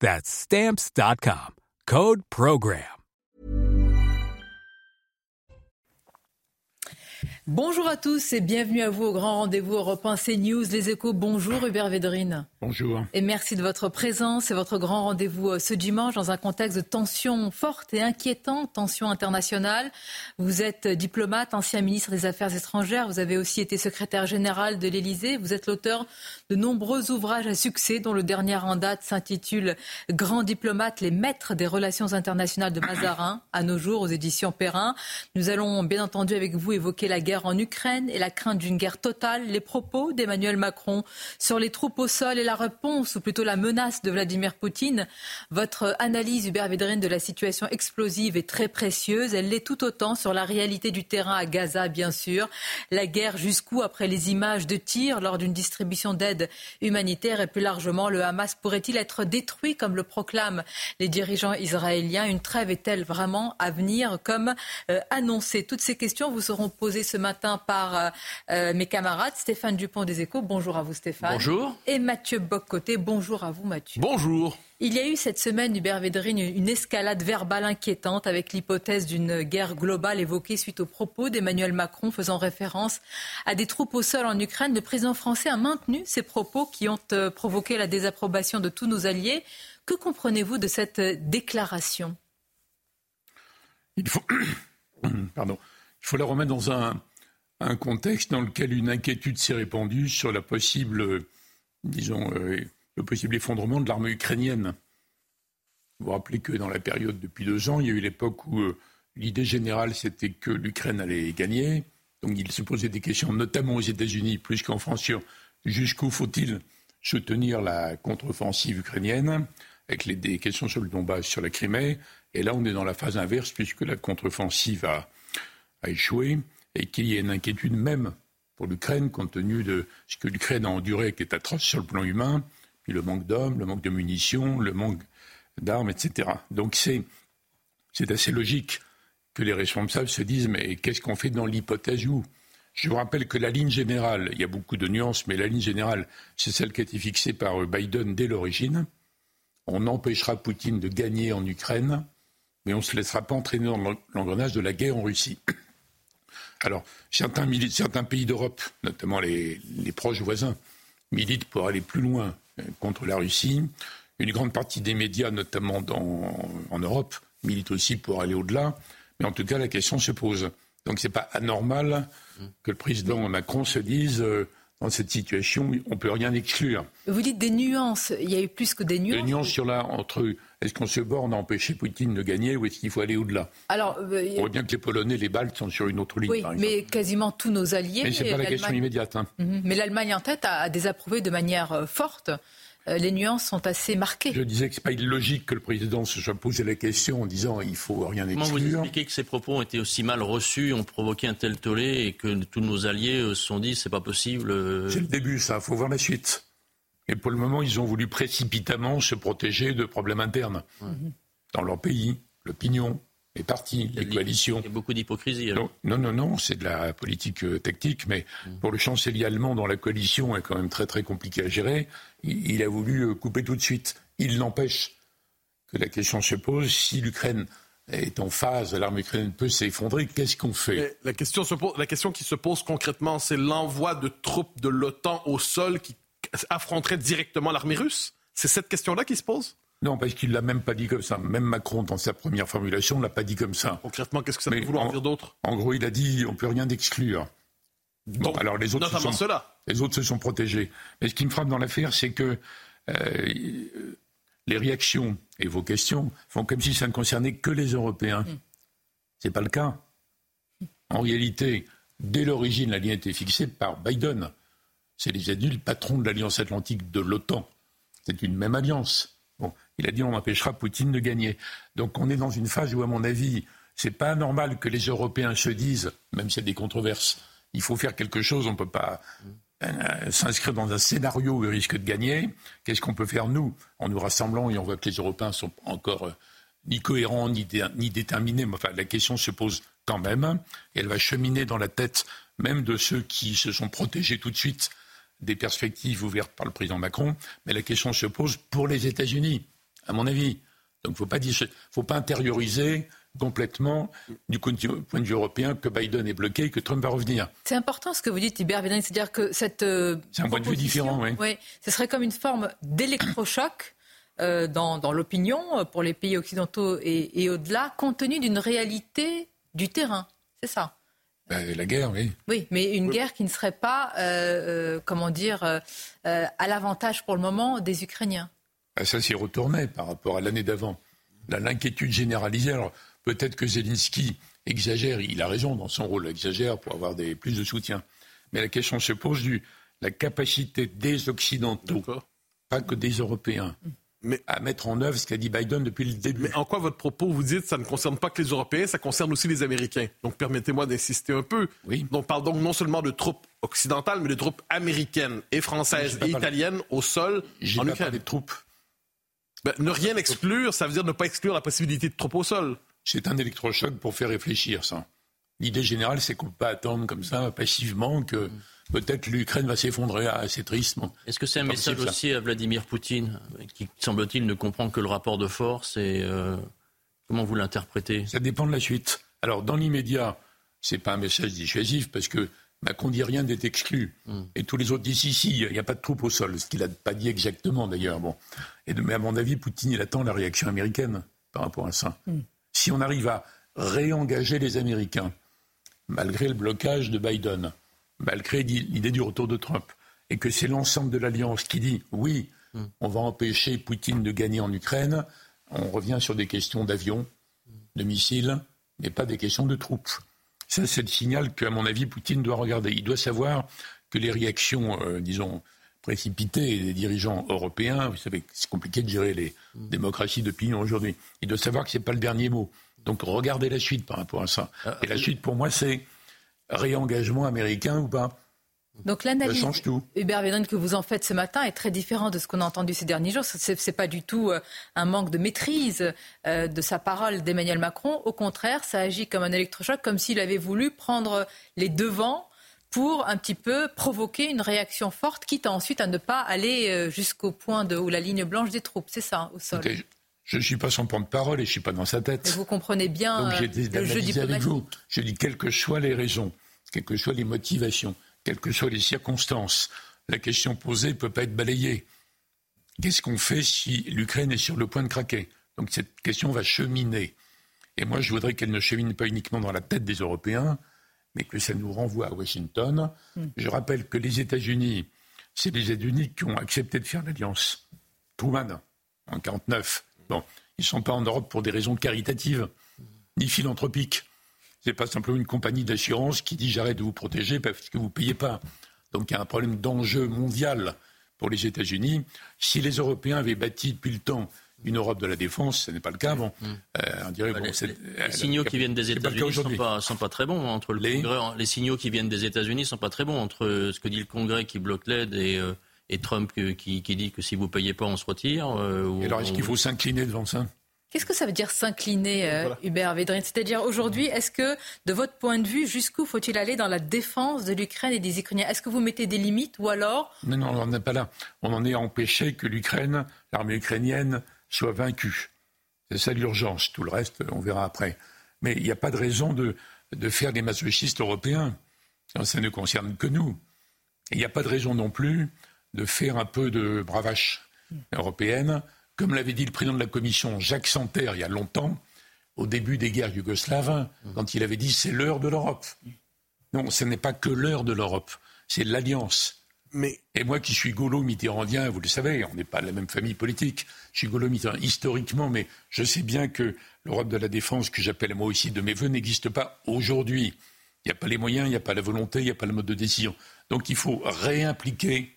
That's Stamps.com. Code Program. Bonjour à tous et bienvenue à vous au grand rendez-vous Europe 1 CNews, Les Échos. Bonjour Hubert Védrine. Bonjour. Et merci de votre présence et votre grand rendez-vous euh, ce dimanche dans un contexte de tension forte et inquiétante, tension internationale. Vous êtes diplomate, ancien ministre des Affaires étrangères. Vous avez aussi été secrétaire général de l'Élysée. Vous êtes l'auteur de nombreux ouvrages à succès dont le dernier en date s'intitule Grand diplomate, les maîtres des relations internationales de Mazarin à nos jours aux éditions Perrin. Nous allons bien entendu avec vous évoquer la guerre en Ukraine et la crainte d'une guerre totale, les propos d'Emmanuel Macron sur les troupes au sol et la réponse, ou plutôt la menace de Vladimir Poutine. Votre analyse, Hubert Védrine, de la situation explosive est très précieuse. Elle l'est tout autant sur la réalité du terrain à Gaza, bien sûr. La guerre jusqu'où, après les images de tirs lors d'une distribution d'aide humanitaire et plus largement, le Hamas pourrait-il être détruit, comme le proclament les dirigeants israéliens? Une trêve est-elle vraiment à venir, comme euh, annoncé? Toutes ces questions vous seront posées ce matin par euh, euh, mes camarades. Stéphane Dupont des Échos, bonjour à vous Stéphane. Bonjour. Et Mathieu Boccoté, bonjour à vous Mathieu. Bonjour. Il y a eu cette semaine, Hubert Védrine, une escalade verbale inquiétante avec l'hypothèse d'une guerre globale évoquée suite aux propos d'Emmanuel Macron faisant référence à des troupes au sol en Ukraine. Le président français a maintenu ces propos qui ont euh, provoqué la désapprobation de tous nos alliés. Que comprenez-vous de cette déclaration? Il faut, la remettre dans un, contexte dans lequel une inquiétude s'est répandue sur la possible, disons, euh, le possible effondrement de l'armée ukrainienne. Vous vous rappelez que dans la période depuis deux ans, il y a eu l'époque où euh, l'idée générale c'était que l'Ukraine allait gagner. Donc il se posait des questions, notamment aux États-Unis, plus qu'en France, sur jusqu'où faut-il soutenir la contre-offensive ukrainienne, avec les, des questions sur le Donbass, sur la Crimée. Et là, on est dans la phase inverse, puisque la contre-offensive a, a échoué et qu'il y ait une inquiétude même pour l'Ukraine, compte tenu de ce que l'Ukraine a enduré, qui est atroce sur le plan humain, le manque d'hommes, le manque de munitions, le manque d'armes, etc. Donc c'est, assez logique que les responsables se disent mais qu'est-ce qu'on fait dans l'hypothèse où? Je vous rappelle que la ligne générale, il y a beaucoup de nuances, mais la ligne générale, c'est celle qui a été fixée par Biden dès l'origine. On empêchera Poutine de gagner en Ukraine, mais on ne se laissera pas entraîner dans l'engrenage de la guerre en Russie. Alors, certains, pays d'Europe, notamment les, proches voisins, militent pour aller plus loin contre la Russie. Une grande partie des médias, notamment en Europe, militent aussi pour aller au-delà. Mais en tout cas, la question se pose. Donc, ce n'est pas anormal que le président Macron se dise euh, dans cette situation, on ne peut rien exclure. Vous dites des nuances. Il y a eu plus que des nuances. Des nuances sur la, entre est-ce qu'on se borne à empêcher Poutine de gagner ou est-ce qu'il faut aller au-delà Alors, euh, On voit bien que les Polonais, les Baltes sont sur une autre ligne. Oui, par mais quasiment tous nos alliés. Mais ce n'est pas la question immédiate. Hein. Mm -hmm. Mais l'Allemagne en tête a, a désapprouvé de manière euh, forte. Euh, les nuances sont assez marquées. Je disais que ce n'est pas illogique que le président se soit posé la question en disant il faut rien exclure. Comment vous expliquez que ces propos ont été aussi mal reçus, ont provoqué un tel tollé et que tous nos alliés se sont dit c'est pas possible C'est le début, ça. Il faut voir la suite. Et pour le moment, ils ont voulu précipitamment se protéger de problèmes internes mmh. dans leur pays, l'opinion, les partis, les coalitions. Il y a beaucoup d'hypocrisie. Non, non, non, non c'est de la politique euh, tactique, mais mmh. pour le chancelier allemand, dont la coalition est quand même très très compliquée à gérer, il, il a voulu euh, couper tout de suite. Il n'empêche que la question se pose si l'Ukraine est en phase, l'armée ukrainienne peut s'effondrer, qu'est-ce qu'on fait? La question, se pose, la question qui se pose concrètement, c'est l'envoi de troupes de l'OTAN au sol qui affronterait directement l'armée russe? C'est cette question-là qui se pose? Non, parce qu'il ne l'a même pas dit comme ça. Même Macron, dans sa première formulation, ne l'a pas dit comme ça. Concrètement, qu'est-ce que ça peut vouloir dire d'autre? En gros, il a dit on ne peut rien exclure. Bon, alors les autres, se sont, cela. les autres se sont protégés. Mais ce qui me frappe dans l'affaire, c'est que euh, les réactions et vos questions font comme si ça ne concernait que les Européens. Mm. Ce n'est pas le cas. En réalité, dès l'origine, la ligne a été fixée par Biden. C'est les adultes patrons de l'Alliance Atlantique de l'OTAN. C'est une même alliance. Il a dit on empêchera Poutine de gagner. Donc on est dans une phase où, à mon avis, c'est pas normal que les Européens se disent, même s'il y a des controverses, il faut faire quelque chose, on ne peut pas euh, s'inscrire dans un scénario où il risque de gagner. Qu'est-ce qu'on peut faire, nous, en nous rassemblant et on voit que les Européens sont encore euh, ni cohérents, ni, ni déterminés. Mais enfin, la question se pose quand même, et elle va cheminer dans la tête même de ceux qui se sont protégés tout de suite des perspectives ouvertes par le président Macron, mais la question se pose pour les États-Unis, à mon avis. Donc il ne faut pas intérioriser complètement du point de vue européen que Biden est bloqué et que Trump va revenir. C'est important ce que vous dites, Hubert c'est-à-dire que cette. Euh, c'est un point de vue différent, oui. oui. Ce serait comme une forme d'électrochoc. Euh, dans, l'opinion euh, pour les pays occidentaux et au-delà, compte tenu d'une réalité du terrain. C'est ça. Ben, la guerre, oui. Oui, mais une guerre qui ne serait pas, euh, euh, comment dire, euh, à l'avantage pour le moment des Ukrainiens. Ben, ça s'y retournait par rapport à l'année d'avant. L'inquiétude généralisée. Alors, peut-être que Zelensky exagère, il a raison dans son rôle, exagère pour avoir des, plus de soutien. Mais la question se pose du la capacité des Occidentaux, pas que des Européens, mais, à mettre en œuvre ce qu'a dit Biden depuis le début. Mais en quoi votre propos, vous dites, ça ne concerne pas que les Européens, ça concerne aussi les Américains. Donc permettez-moi d'insister un peu. Oui. Donc parle donc non seulement de troupes occidentales, mais de troupes américaines et françaises et italiennes au sol en Ukraine. des troupes. Ben, ne rien exclure, ça veut dire ne pas exclure la possibilité de troupes au sol. C'est un électrochoc pour faire réfléchir, ça. L'idée générale, c'est qu'on ne peut pas attendre comme ça, passivement, que peut-être l'Ukraine va s'effondrer. Ah, c'est triste. Est-ce que c'est un message aussi à Vladimir Poutine, qui semble-t-il ne comprend que le rapport de force et euh, comment vous l'interprétez? Ça dépend de la suite. Alors dans l'immédiat, c'est pas un message dissuasif parce que Macron dit rien n'est exclu. Hmm. Et tous les autres disent si, si, il n'y a pas de troupes au sol. Ce qu'il n'a pas dit exactement d'ailleurs. Bon. Et mais à mon avis, Poutine, il attend la réaction américaine par rapport à ça. Hmm. Si on arrive à réengager les Américains, malgré le blocage de Biden, malgré l'idée du retour de Trump, et que c'est l'ensemble de l'Alliance qui dit oui, hmm. on va empêcher Poutine de gagner en Ukraine, on revient sur des questions d'avions, de missiles, mais pas des questions de troupes. Ça, c'est le signal qu'à mon avis, Poutine doit regarder. Il doit savoir que les réactions, euh, disons, précipitées des dirigeants européens, vous savez, c'est compliqué de gérer les hmm. démocraties d'opinion aujourd'hui. Il doit savoir que ce n'est pas le dernier mot. Donc regardez la suite par rapport à ça. Ah, Et la suite, pour moi, c'est réengagement américain ou pas donc l'analyse Hubert Védrine que vous en faites ce matin est très différente de ce qu'on a entendu ces derniers jours. Ce n'est pas du tout euh, un manque de maîtrise euh, de sa parole d'Emmanuel Macron. Au contraire, ça agit comme un électrochoc, comme s'il avait voulu prendre les devants pour un petit peu provoquer une réaction forte, quitte ensuite à ne pas aller euh, jusqu'au point de où la ligne blanche des troupes. C'est ça, au sol. Je ne suis pas son point de parole et je ne suis pas dans sa tête. vous comprenez bien le jeu diplomatique. Avec vous. Je dis quelles que soient les raisons, quelles que soient les motivations, quelles que soient les circonstances, la question posée ne peut pas être balayée. Qu'est-ce qu'on fait si l'Ukraine est sur le point de craquer? Donc cette question va cheminer. Et moi, je voudrais qu'elle ne chemine pas uniquement dans la tête des Européens, mais que ça nous renvoie à Washington. Hmm. Je rappelle que les États-Unis, c'est les États-Unis qui ont accepté de faire l'alliance. Truman, en 1949. Bon, ils ne sont pas en Europe pour des raisons caritatives, ni philanthropiques. Ce n'est pas simplement une compagnie d'assurance qui dit j'arrête de vous protéger parce que vous ne payez pas. Donc il y a un problème d'enjeu mondial pour les États-Unis. Si les Européens avaient bâti depuis le temps une Europe de la défense, ce n'est pas le cas. Bon, mm. euh, on dirait, bah, les, signaux qui viennent des États-Unis ne sont pas, sont pas très bons entre le les... Congrès. Les signaux qui viennent des États-Unis sont pas très bons entre euh, ce que dit le Congrès qui bloque l'aide et, euh, et Trump qui, qui, dit que si vous payez pas, on se retire. et alors est-ce qu'il faut s'incliner devant ça Qu'est-ce que ça veut dire s'incliner, euh, Hubert Védrine? C'est-à-dire aujourd'hui, est-ce que, de votre point de vue, jusqu'où faut-il aller dans la défense de l'Ukraine et des Ukrainiens? Est-ce que vous mettez des limites ou alors Non, non, on n'est pas là. On en est à empêcher que l'Ukraine, l'armée ukrainienne, soit vaincue. C'est ça l'urgence. Tout le reste, on verra après. Mais il n'y a pas de raison de, de faire des masochistes européens. Ça ne concerne que nous. Il n'y a pas de raison non plus de faire un peu de bravache européenne Comme l'avait dit le président de la Commission, Jacques Santer, il y a longtemps, au début des guerres yougoslaves, quand il avait dit c'est l'heure de l'Europe. Non, ce n'est pas que l'heure de l'Europe, c'est l'alliance. Mais... Et moi qui suis gaulo-mitterrandien, vous le savez, on n'est pas de la même famille politique. Je suis gaulo-mitterrandien historiquement, mais je sais bien que l'Europe de la défense, que j'appelle moi aussi de mes voeux, n'existe pas aujourd'hui. Il n'y a pas les moyens, il n'y a pas la volonté, il n'y a pas le mode de décision. Donc il faut réimpliquer,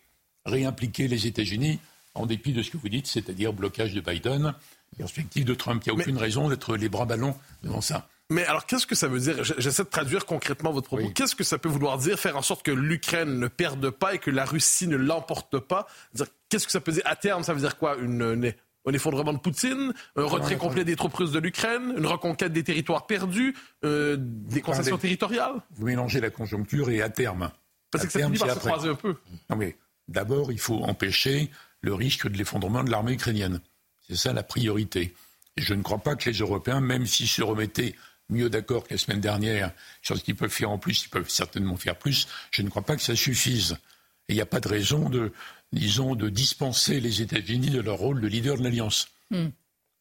réimpliquer les États-Unis, en dépit de ce que vous dites, c'est-à-dire blocage de Biden, perspective de Trump. Il n'y a aucune raison d'être les bras ballons devant ça. Mais alors, qu'est-ce que ça veut dire? J'essaie de traduire concrètement votre propos. Qu'est-ce que ça peut vouloir dire Faire en sorte que l'Ukraine ne perde pas et que la Russie ne l'emporte pas? Qu'est-ce que ça peut dire? À terme, ça veut dire quoi? Une, un effondrement de Poutine, un retrait complet des troupes russes de l'Ukraine, une reconquête des territoires perdus, euh, des concessions territoriales? Vous mélangez la conjoncture et à terme. Parce que ça finit par se croiser un peu. Non mais d'abord, il faut empêcher le risque de l'effondrement de l'armée ukrainienne. C'est ça la priorité. Et je ne crois pas que les Européens, même s'ils se remettaient mieux d'accord que la semaine dernière sur ce qu'ils peuvent faire en plus, ils peuvent certainement faire plus. Je ne crois pas que ça suffise. Et il n'y a pas de raison de, disons, de dispenser les États-Unis de leur rôle de leader de l'Alliance. Hmm.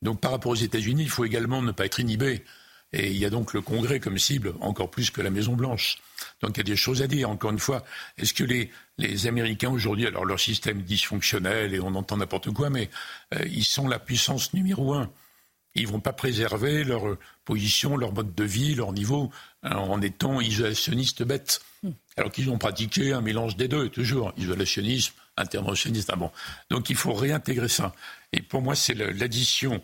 Donc par rapport aux États-Unis, il faut également ne pas être inhibé. Et il y a donc le Congrès comme cible, encore plus que la Maison-Blanche. Donc il y a des choses à dire. Encore une fois, est-ce que les, Américains aujourd'hui, alors leur système dysfonctionnel et on entend n'importe quoi, mais euh, ils sont la puissance numéro un ils ne vont pas préserver leur position, leur mode de vie, leur niveau, hein, en étant isolationnistes bêtes. Alors qu'ils ont pratiqué un mélange des deux, toujours, isolationnisme, interventionnisme. Bon. Donc il faut réintégrer ça. Et pour moi, c'est l'addition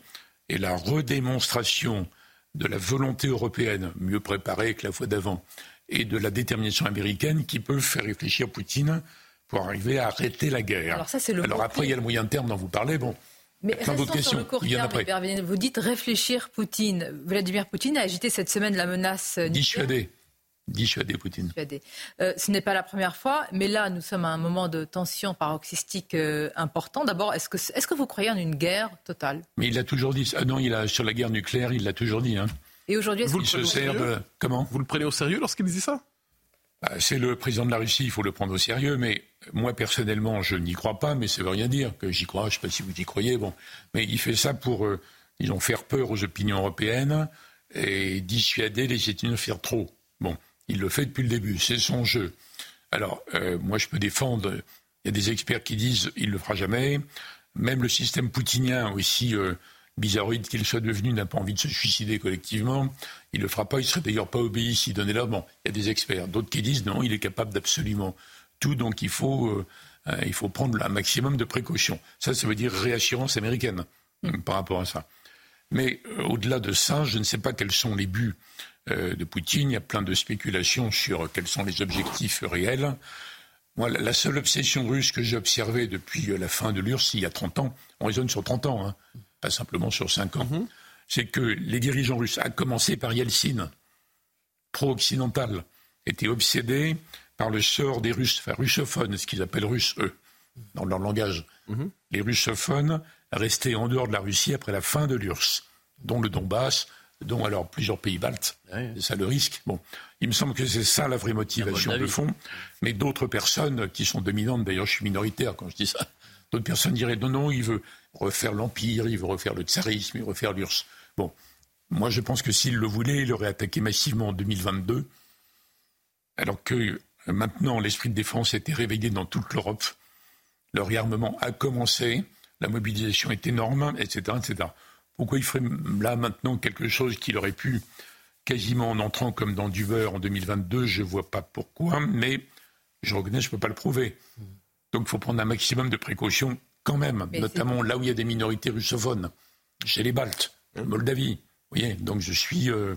et la redémonstration de la volonté européenne, mieux préparée que la fois d'avant, et de la détermination américaine qui peuvent faire réfléchir Poutine pour arriver à arrêter la guerre. Alors, ça, le Alors après, il y a le moyen terme dont vous parlez. Bon, mais restons sur le court terme, vous dites réfléchir Poutine. Vladimir Poutine a agité cette semaine la menace. Dissuader. Dissuader Poutine. Euh, ce n'est pas la première fois, mais là, nous sommes à un moment de tension paroxystique euh, important. D'abord, est-ce que, est que vous croyez en une guerre totale? Mais il l'a toujours dit. Ah non, il a, sur la guerre nucléaire, il l'a toujours dit. Hein. Et aujourd'hui, est-ce qu'il se sert de... Comment? Vous le prenez au sérieux lorsqu'il dit ça? Bah, C'est le président de la Russie, il faut le prendre au sérieux, mais moi, personnellement, je n'y crois pas, mais ça ne veut rien dire que j'y crois. Je ne sais pas si vous y croyez. Bon. Mais il fait ça pour, euh, disons, faire peur aux opinions européennes et dissuader les États-Unis de faire trop. Bon, il le fait depuis le début. C'est son jeu. Alors, euh, moi, je peux défendre. Il y a des experts qui disent il ne le fera jamais. Même le système poutinien, aussi euh, bizarroïde qu'il soit devenu, n'a pas envie de se suicider collectivement. Il ne le fera pas. Il serait d'ailleurs pas obéi s'il donnait là. Bon, il y a des experts. D'autres qui disent non, il est capable d'absolument donc il faut, euh, euh, il faut prendre un maximum de précautions. Ça, ça veut dire réassurance américaine mm. par rapport à ça. Mais au-delà de ça, je ne sais pas quels sont les buts de Poutine. Il y a plein de spéculations sur quels sont les objectifs réels. Moi, la seule obsession russe que j'ai observée depuis la fin de l'URSS, il y a 30 ans, on raisonne sur 30 ans, hein, pas simplement sur 5 ans, mm-hmm. c'est que les dirigeants russes, à commencer par Yeltsin, pro-occidental, étaient obsédés par le sort des Russes, enfin russophones, ce qu'ils appellent russes, eux, dans leur langage. Mhm. Les russophones restés en dehors de la Russie après la fin de l'URSS, dont le Donbass, dont alors plusieurs pays baltes. C'est ça le risque. Bon, il me semble que c'est ça la vraie motivation de fond. Mais d'autres personnes qui sont dominantes, d'ailleurs je suis minoritaire quand je dis ça, d'autres personnes diraient non, non, il veut refaire l'Empire, il veut refaire le tsarisme, il veut refaire l'URSS. Bon, moi je pense que s'il le voulait, il aurait attaqué massivement en 2022, alors que Maintenant, l'esprit de défense a été réveillé dans toute l'Europe. Le réarmement a commencé, la mobilisation est énorme, etc. etc. Pourquoi il ferait là maintenant quelque chose qu'il aurait pu, quasiment en entrant comme dans du beurre en 2022, je ne vois pas pourquoi, mais je reconnais, je ne peux pas le prouver. Donc il faut prendre un maximum de précautions quand même, notamment là où il y a des minorités russophones, chez les Baltes, en Moldavie. Vous voyez, donc je suis. Euh,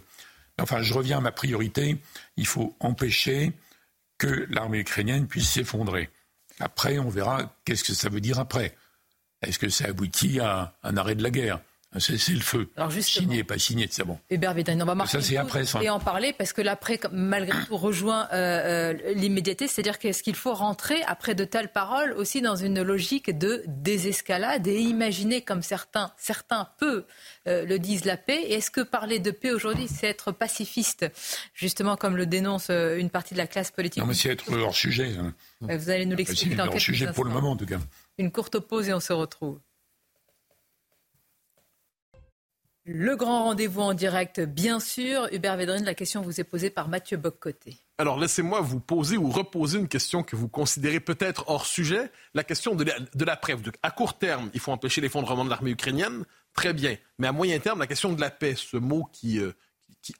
enfin, je reviens à ma priorité. Il faut empêcher que l'armée ukrainienne puisse s'effondrer. Après, on verra qu'est-ce que ça veut dire après. Est-ce que ça aboutit à un arrêt de la guerre? C'est le feu. Alors signé, pas signé, c'est bon. Hubert on va marquer ça, c'est après, ça. et en parler parce que l'après, malgré tout, rejoint euh, euh, l'immédiateté, c'est-à-dire qu'est-ce qu'il faut rentrer après de telles paroles aussi dans une logique de désescalade et imaginer comme certains, certains peu euh, le disent la paix? Et est-ce que parler de paix aujourd'hui, c'est être pacifiste, justement comme le dénonce une partie de la classe politique Non, mais c'est être hors sujet. Hein. Vous allez nous l'expliquer dans quelques sujet pour le moment, en tout cas. Une courte pause et on se retrouve. Le grand rendez-vous en direct, bien sûr. Hubert Védrine, la question vous est posée par Mathieu Boccoté. Alors, laissez-moi vous poser ou reposer une question que vous considérez peut-être hors sujet, la question de l'après. À court terme, il faut empêcher l'effondrement de l'armée ukrainienne, très bien. Mais à moyen terme, la question de la paix, ce mot qui, euh,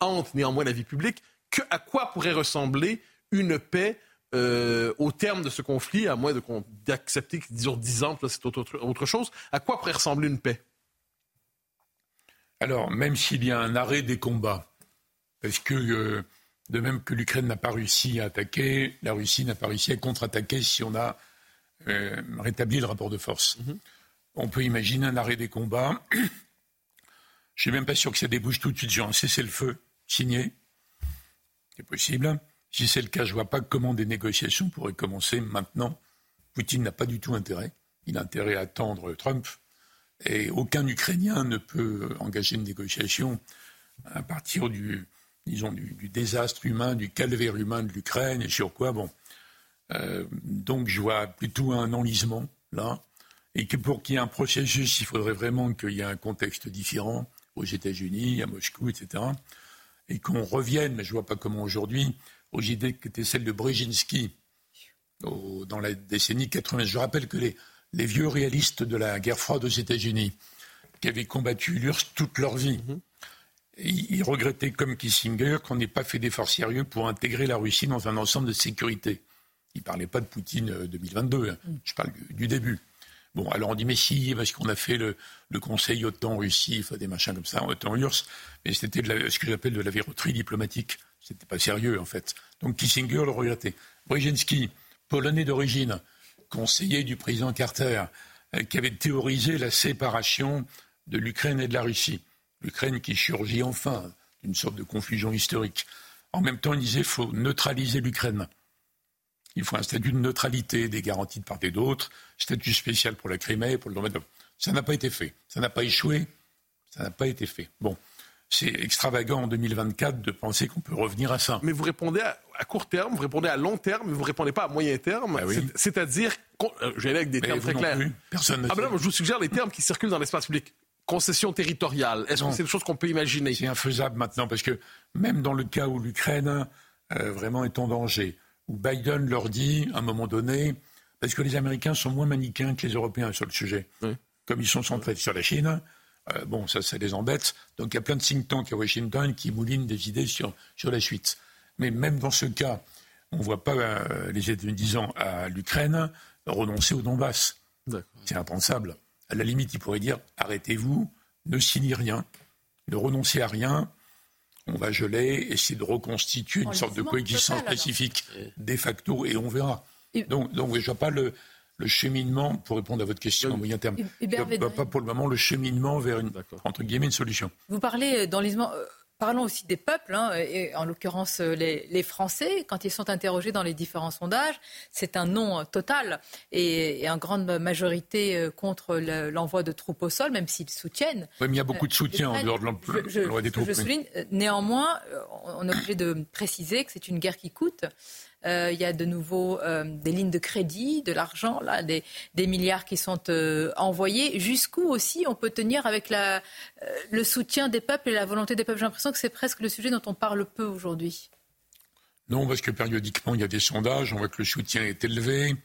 hante néanmoins la vie publique, que, à quoi pourrait ressembler une paix euh, au terme de ce conflit, à moins d'accepter disons, 10 ans, c'est autre chose, à quoi pourrait ressembler une paix? Alors, même s'il y a un arrêt des combats, parce que euh, de même que l'Ukraine n'a pas réussi à attaquer, la Russie n'a pas réussi à contre-attaquer si on a euh, rétabli le rapport de force. Mhm. On peut imaginer un arrêt des combats. Je ne suis même pas sûr que ça débouche tout de suite sur un cessez-le-feu signé. C'est possible. Si c'est le cas, je ne vois pas comment des négociations pourraient commencer maintenant. Poutine n'a pas du tout intérêt. Il a intérêt à attendre Trump. Et aucun Ukrainien ne peut engager une négociation à partir du, disons, du, désastre humain, du calvaire humain de l'Ukraine et sur quoi, bon. Euh, donc je vois plutôt un enlisement là, et que pour qu'il y ait un processus, il faudrait vraiment qu'il y ait un contexte différent aux États-Unis, à Moscou, etc. Et qu'on revienne, mais je ne vois pas comment aujourd'hui, aux idées qui étaient celles de Brzezinski dans la décennie 80. Je rappelle que les, les vieux réalistes de la guerre froide aux États-Unis, qui avaient combattu l'URSS toute leur vie. Mhm. Ils regrettaient, comme Kissinger, qu'on n'ait pas fait d'efforts sérieux pour intégrer la Russie dans un ensemble de sécurité. Ils ne parlaient pas de Poutine 2022, euh, hein. mhm. je parle du, début. Bon, alors on dit, mais si, parce qu'on a fait le, Conseil OTAN-Russie, enfin, des machins comme ça, OTAN-URSS, mais c'était ce que j'appelle de la verroterie diplomatique. C'était pas sérieux, en fait. Donc Kissinger le regrettait. Brzezinski, polonais d'origine, conseiller du président Carter, euh, qui avait théorisé la séparation de l'Ukraine et de la Russie. L'Ukraine qui surgit enfin d'une sorte de confusion historique. En même temps, il disait qu'il faut neutraliser l'Ukraine. Il faut un statut de neutralité, des garanties de part et d'autre, statut spécial pour la Crimée, pour le domaine. Ça n'a pas été fait. Ça n'a pas échoué. Ça n'a pas été fait. Bon c'est extravagant en 2024 de penser qu'on peut revenir à ça. Mais vous répondez à, court terme, vous répondez à long terme, mais vous ne répondez pas à moyen terme. Ah c'est-à-dire, euh, je vais aller avec des termes très clairs. Personne ah ben je vous suggère les termes qui circulent dans l'espace public. Concession territoriale, est-ce que c'est des choses qu'on peut imaginer? C'est infaisable maintenant, parce que même dans le cas où l'Ukraine euh, vraiment est en danger, où Biden leur dit, à un moment donné, parce que les Américains sont moins manichéens que les Européens sur le sujet, comme ils sont centrés sur la Chine, euh, bon, ça, ça les embête. Donc il y a plein de think tanks à Washington qui moulinent des idées sur, sur la suite. Mais même dans ce cas, on ne voit pas euh, les États-Unis disant à l'Ukraine renoncer au Donbass. C'est impensable. À la limite, ils pourraient dire arrêtez-vous, ne signez rien, ne renoncez à rien. On va geler, essayer de reconstituer une sorte de coexistence pacifique de facto et on verra. Donc, donc je ne vois pas le, le cheminement, pour répondre à votre question à moyen terme, pas pour le moment le cheminement vers une, entre guillemets, une solution. Vous parlez d'enlisement. Euh, parlons aussi des peuples, hein, et en l'occurrence euh, les, Français, quand ils sont interrogés dans les différents sondages, c'est un non total et, en grande majorité euh, contre l'envoi de troupes au sol, même s'ils soutiennent. Oui, mais il y a beaucoup de soutien en dehors de l'envoi des troupes. Je souligne, néanmoins, on est obligé de préciser que c'est une guerre qui coûte. Euh, il y a de nouveau euh, des lignes de crédit, de l'argent, là, des, milliards qui sont euh, envoyés. Jusqu'où aussi on peut tenir avec le soutien des peuples et la volonté des peuples? J'ai l'impression que c'est presque le sujet dont on parle peu aujourd'hui. Non, parce que périodiquement, il y a des sondages, on voit que le soutien est élevé.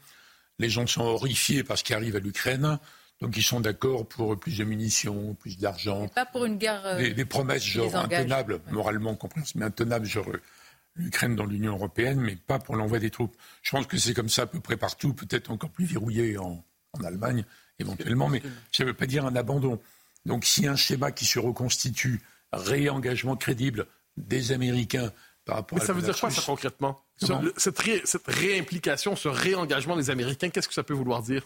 Les gens sont horrifiés par ce qui arrive à l'Ukraine. Donc ils sont d'accord pour plus de munitions, plus d'argent. Pas pour une guerre. des, promesses genre intenables, moralement compréhensibles, mais intenables, genre l'Ukraine dans l'Union européenne, mais pas pour l'envoi des troupes. Je pense que c'est comme ça à peu près partout, peut-être encore plus verrouillé en, Allemagne éventuellement, mais ça ne veut pas dire un abandon. Donc si un schéma qui se reconstitue, réengagement crédible des Américains par rapport mais ça veut dire quoi ça concrètement? Cette, cette, réimplication, ce réengagement des Américains, qu'est-ce que ça peut vouloir dire?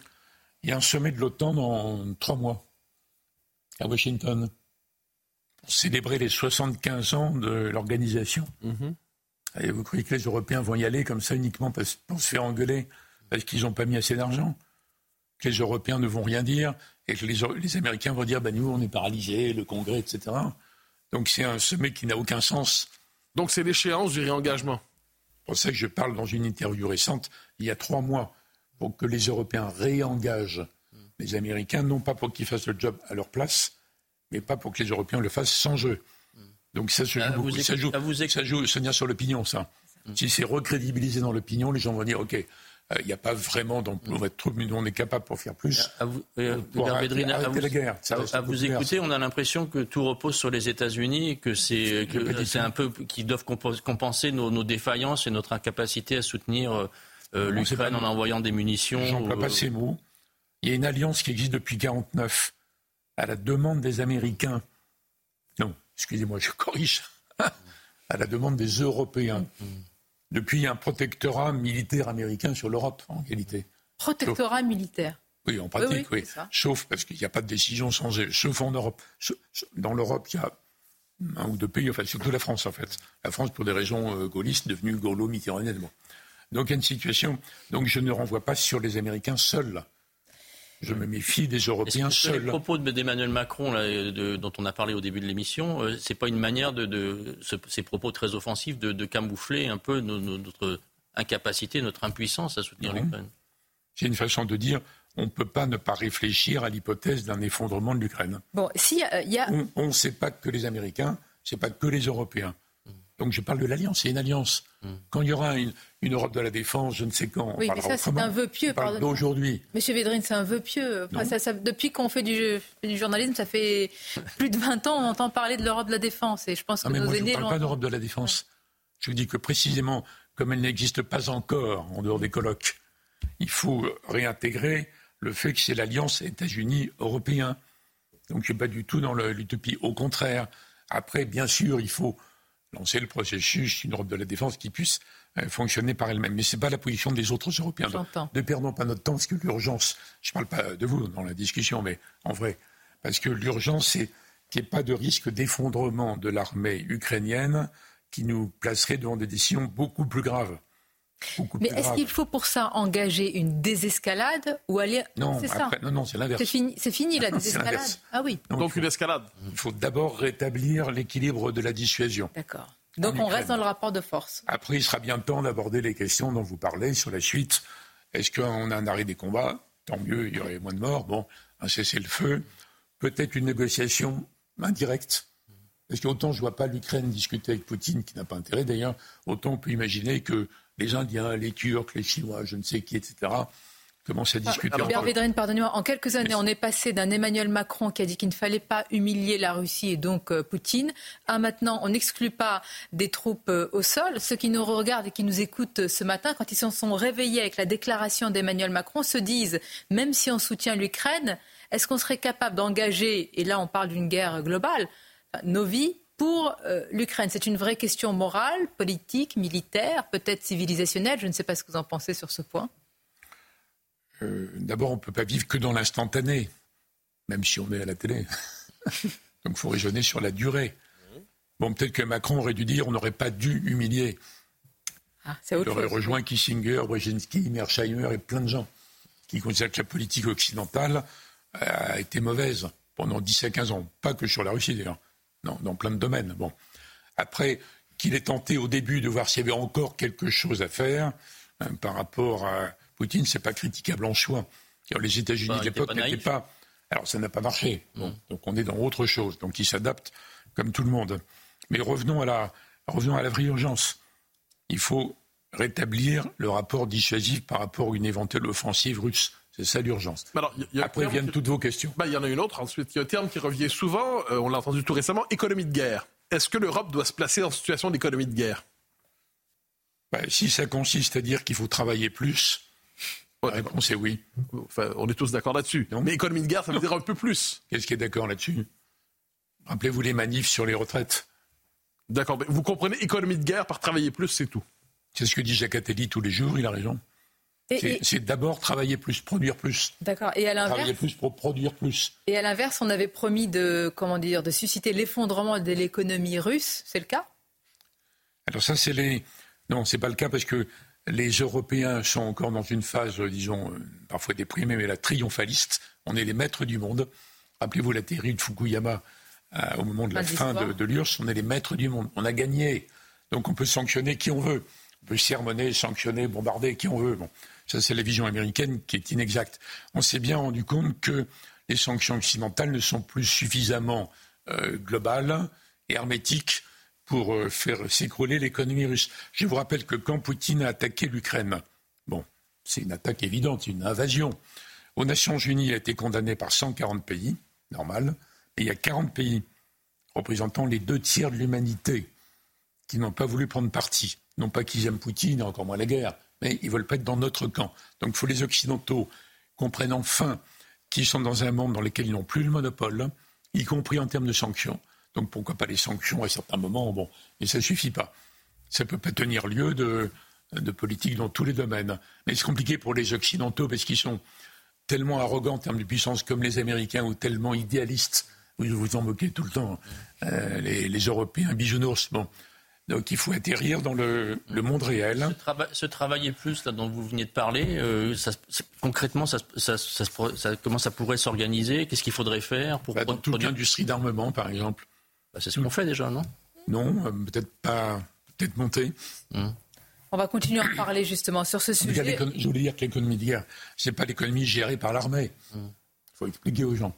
Il y a un sommet de l'OTAN dans trois mois à Washington pour célébrer les 75 ans de l'organisation. Mm-hmm. Et vous croyez que les Européens vont y aller comme ça uniquement pour se faire engueuler parce qu'ils n'ont pas mis assez d'argent? Que les Européens ne vont rien dire et que les, Américains vont dire ben nous, on est paralysés, le Congrès, etc. Donc c'est un sommet qui n'a aucun sens. Donc c'est l'échéance du réengagement. C'est pour ça que je parle dans une interview récente, il y a trois mois, pour que les Européens réengagent les Américains, non pas pour qu'ils fassent le job à leur place, mais pas pour que les Européens le fassent sans eux. Donc ça se joue, beaucoup. ça joue, ça joue, sur l'opinion, ça. Si c'est recrédibilisé dans l'opinion, les gens vont dire, OK, il n'y a pas vraiment d'emploi de mais on est capable pour faire plus. À vous, euh, pour arrêter, la guerre. à, vous écouter, on a l'impression que tout repose sur les États-Unis, que c'est un peu qu'ils doivent compenser nos, défaillances et notre incapacité à soutenir euh, euh, l'Ukraine en envoyant des munitions. J'emploie pas ces mots. Il y a une alliance qui existe depuis 49 à la demande des Américains. Non, excusez-moi, je corrige. à la demande des Européens. Depuis un protectorat militaire américain sur l'Europe, en réalité. Protectorat militaire Oui, en pratique, oui. Sauf parce qu'il n'y a pas de décision sans eux. Sauf en Europe. Dans l'Europe, il y a un ou deux pays, enfin surtout la France en fait. La France pour des raisons euh, gaullistes, devenue gaulo-mitterrandienne. Donc il y a une situation. Donc je ne renvoie pas sur les Américains seuls. Je me méfie des Européens seuls. Les propos d'Emmanuel Macron, dont on a parlé au début de l'émission, euh, c'est pas une manière de, ces propos très offensifs de, camoufler un peu notre incapacité, notre impuissance à soutenir l'Ukraine? C'est une façon de dire on ne peut pas ne pas réfléchir à l'hypothèse d'un effondrement de l'Ukraine. Bon, si, euh, y a... On ne sait pas que les Américains, c'est pas que les Européens. Donc je parle de l'alliance, c'est une alliance. Hmm. Quand il y aura une, Europe de la défense, je ne sais quand. Oui, mais ça c'est un vœu pieux. d'aujourd'hui. Monsieur Védrine, c'est un vœu pieux. depuis qu'on fait du, journalisme, ça fait plus de 20 ans, on entend parler de l'Europe de la défense. Et je pense que mais nos moi, aînés. Je ne parle pas d'Europe de la défense. Je vous dis que précisément, comme elle n'existe pas encore en dehors des colloques, il faut réintégrer le fait que c'est l'alliance États-Unis-Européens. Donc je ne suis pas du tout dans l'utopie. Au contraire, après, bien sûr, il faut lancer le processus, une Europe de la défense qui puisse euh, fonctionner par elle-même. Mais ce n'est pas la position des autres Européens. ne perdons pas notre temps, parce que l'urgence, je ne parle pas de vous dans la discussion, mais en vrai, parce que l'urgence, c'est qu'il n'y ait pas de risque d'effondrement de l'armée ukrainienne qui nous placerait devant des décisions beaucoup plus graves. Mais est-ce qu'il faut pour ça engager une désescalade ou aller Non, c'est ça. Non, non, c'est l'inverse. C'est fini, la désescalade. Ah oui. Donc, une escalade. Il faut d'abord rétablir l'équilibre de la dissuasion. D'accord. Donc on reste dans le rapport de force. Après, il sera bien temps d'aborder les questions dont vous parlez sur la suite. Est-ce qu'on a un arrêt des combats Tant mieux, il y aurait moins de morts. Bon, un cessez-le-feu. Peut-être une négociation indirecte. Parce qu'autant je ne vois pas l'Ukraine discuter avec Poutine, qui n'a pas intérêt d'ailleurs, autant on peut imaginer que les Indiens, les Turcs, les Chinois, je ne sais qui, etc., commencent à discuter. Ah, Védrine, pardonnez-moi, en quelques années, on est passé d'un Emmanuel Macron qui a dit qu'il ne fallait pas humilier la Russie et donc euh, Poutine, à maintenant, on n'exclut pas des troupes euh, au sol. Ceux qui nous regardent et qui nous écoutent euh, ce matin, quand ils se sont réveillés avec la déclaration d'Emmanuel Macron, se disent, même si on soutient l'Ukraine, est-ce qu'on serait capable d'engager, et là on parle d'une guerre globale, nos vies pour euh, l'Ukraine C'est une vraie question morale, politique, militaire, peut-être civilisationnelle. Je ne sais pas ce que vous en pensez sur ce point. Euh, d'abord, on ne peut pas vivre que dans l'instantané, même si on est à la télé. Donc il faut raisonner sur la durée. Bon, peut-être que Macron aurait dû dire on n'aurait pas dû humilier. Ah, Il aurait rejoint Kissinger, Brzezinski, Mersheimer et plein de gens qui considèrent que la politique occidentale a été mauvaise pendant 10 à 15 ans. Pas que sur la Russie d'ailleurs dans, plein de domaines. Bon. Après, qu'il ait tenté au début de voir s'il y avait encore quelque chose à faire hein, par rapport à Poutine, c'est pas critiquable en soi. les États-Unis bah, de l'époque n'étaient pas. Alors ça n'a pas marché. Bon. Donc on est dans autre chose. Donc ils s'adaptent comme tout le monde. Mais revenons à la, revenons à la vraie urgence. Il faut rétablir le rapport dissuasif par rapport à une éventuelle offensive russe. C'est ça l'urgence. Après viennent toutes vos questions. Bah, il y en a une autre ensuite. Il y a un terme qui revient souvent, euh, on l'a entendu tout récemment, économie de guerre. Est-ce que l'Europe doit se placer en situation d'économie de guerre? Bah, Si ça consiste à dire qu'il faut travailler plus, la réponse est oui. Enfin, on est tous d'accord là-dessus. Mais économie de guerre, ça veut dire un peu plus. Qu'est-ce qui est d'accord là-dessus? Rappelez-vous les manifs sur les retraites. D'accord, mais vous comprenez économie de guerre par travailler plus, c'est tout. C'est ce que dit Jacques Attali tous les jours, il a raison. C'est d'abord travailler plus, produire plus. D'accord. Et à l'inverse? Travailler plus pour produire plus. Et à l'inverse, on avait promis de, comment dire, de susciter l'effondrement de l'économie russe. C'est le cas? Alors ça, c'est les. Non, c'est pas le cas parce que les Européens sont encore dans une phase, disons, parfois déprimée, mais la triomphaliste. On est les maîtres du monde. Rappelez-vous la théorie de Fukuyama euh, au moment de la fin de, de l'URSS. On est les maîtres du monde. On a gagné. Donc on peut sanctionner qui on veut. On peut sermonner, sanctionner, bombarder qui on veut. Bon. Ça, c'est la vision américaine qui est inexacte. On s'est bien rendu compte que les sanctions occidentales ne sont plus suffisamment euh, globales et hermétiques pour euh, faire s'écrouler l'économie russe. Je vous rappelle que quand Poutine a attaqué l'Ukraine, bon, c'est une attaque évidente, une invasion. Aux Nations Unies, il a été condamné par 140 pays, normal, mais il y a 40 pays représentant les deux tiers de l'humanité qui n'ont pas voulu prendre parti. Non pas qu'ils aiment Poutine, encore moins la guerre, mais ils ne veulent pas être dans notre camp. Donc il faut les Occidentaux comprennent enfin qu'ils sont dans un monde dans lequel ils n'ont plus le monopole, y compris en termes de sanctions. Donc pourquoi pas les sanctions à certains moments? Bon, mais ça ne suffit pas. Ça ne peut pas tenir lieu de, politique dans tous les domaines. Mais c'est compliqué pour les Occidentaux parce qu'ils sont tellement arrogants en termes de puissance comme les Américains ou tellement idéalistes. Vous vous en moquez tout le temps. Euh, les, les, Européens bisounours. Bon, donc il faut atterrir dans le, monde réel. Ce, travailler plus là, dont vous venez de parler, euh, concrètement, ça, comment ça pourrait s'organiser? Qu'est-ce qu'il faudrait faire pour bah, Dans toute l'industrie d'armement, par exemple. Bah, c'est ce qu'on fait déjà, non? Non, euh, peut-être pas, peut-être monter. Hum. On va continuer à en parler justement sur ce sujet. Je voulais dire que l'économie de guerre, ce n'est pas l'économie gérée par l'armée. Il hum. faut expliquer aux gens.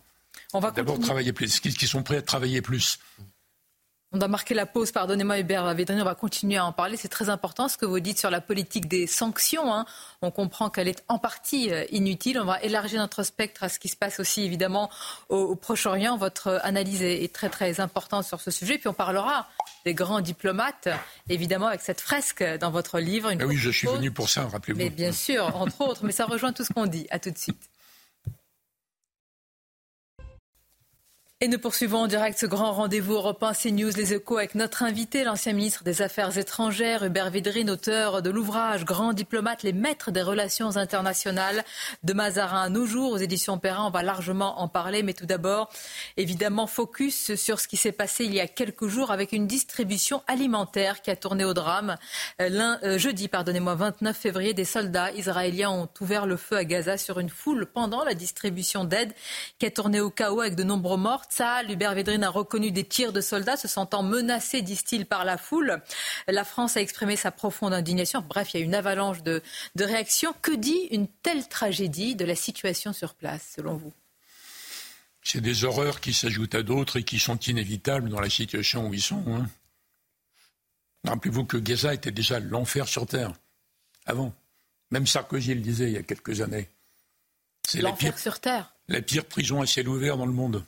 On va D'abord travailler plus, qui sont prêts à travailler plus. On doit marquer la pause, pardonnez-moi Hubert Védrine, on va continuer à en parler. C'est très important ce que vous dites sur la politique des sanctions. Hein. On comprend qu'elle est en partie euh, inutile. On va élargir notre spectre à ce qui se passe aussi évidemment au, Proche-Orient. Votre analyse est, très très importante sur ce sujet. Puis on parlera des grands diplomates, évidemment avec cette fresque dans votre livre. Une ah oui, je suis venu pour ça, rappelez-vous. Mais bien sûr, entre autres, mais ça rejoint tout ce qu'on dit. À tout de suite. Et nous poursuivons en direct ce grand rendez-vous européen CNews Les Échos avec notre invité, l'ancien ministre des Affaires étrangères, Hubert Védrine, auteur de l'ouvrage Grand diplomate, les maîtres des relations internationales de Mazarin à nos jours aux éditions Perrin. On va largement en parler, mais tout d'abord, évidemment, focus sur ce qui s'est passé il y a quelques jours avec une distribution alimentaire qui a tourné au drame. Euh, euh, jeudi, pardonnez-moi, 29 février, des soldats israéliens ont ouvert le feu à Gaza sur une foule pendant la distribution d'aide qui a tourné au chaos avec de nombreux morts. Ça, Hubert Védrine a reconnu des tirs de soldats se sentant menacés, disent-ils, par la foule. La France a exprimé sa profonde indignation. Bref, il y a une avalanche de, réactions. Que dit une telle tragédie de la situation sur place, selon vous? C'est des horreurs qui s'ajoutent à d'autres et qui sont inévitables dans la situation où ils sont. Hein. Rappelez-vous que Gaza était déjà l'enfer sur Terre, avant. Même Sarkozy le disait il y a quelques années. C'est l'enfer sur Terre. La pire prison à ciel ouvert dans le monde.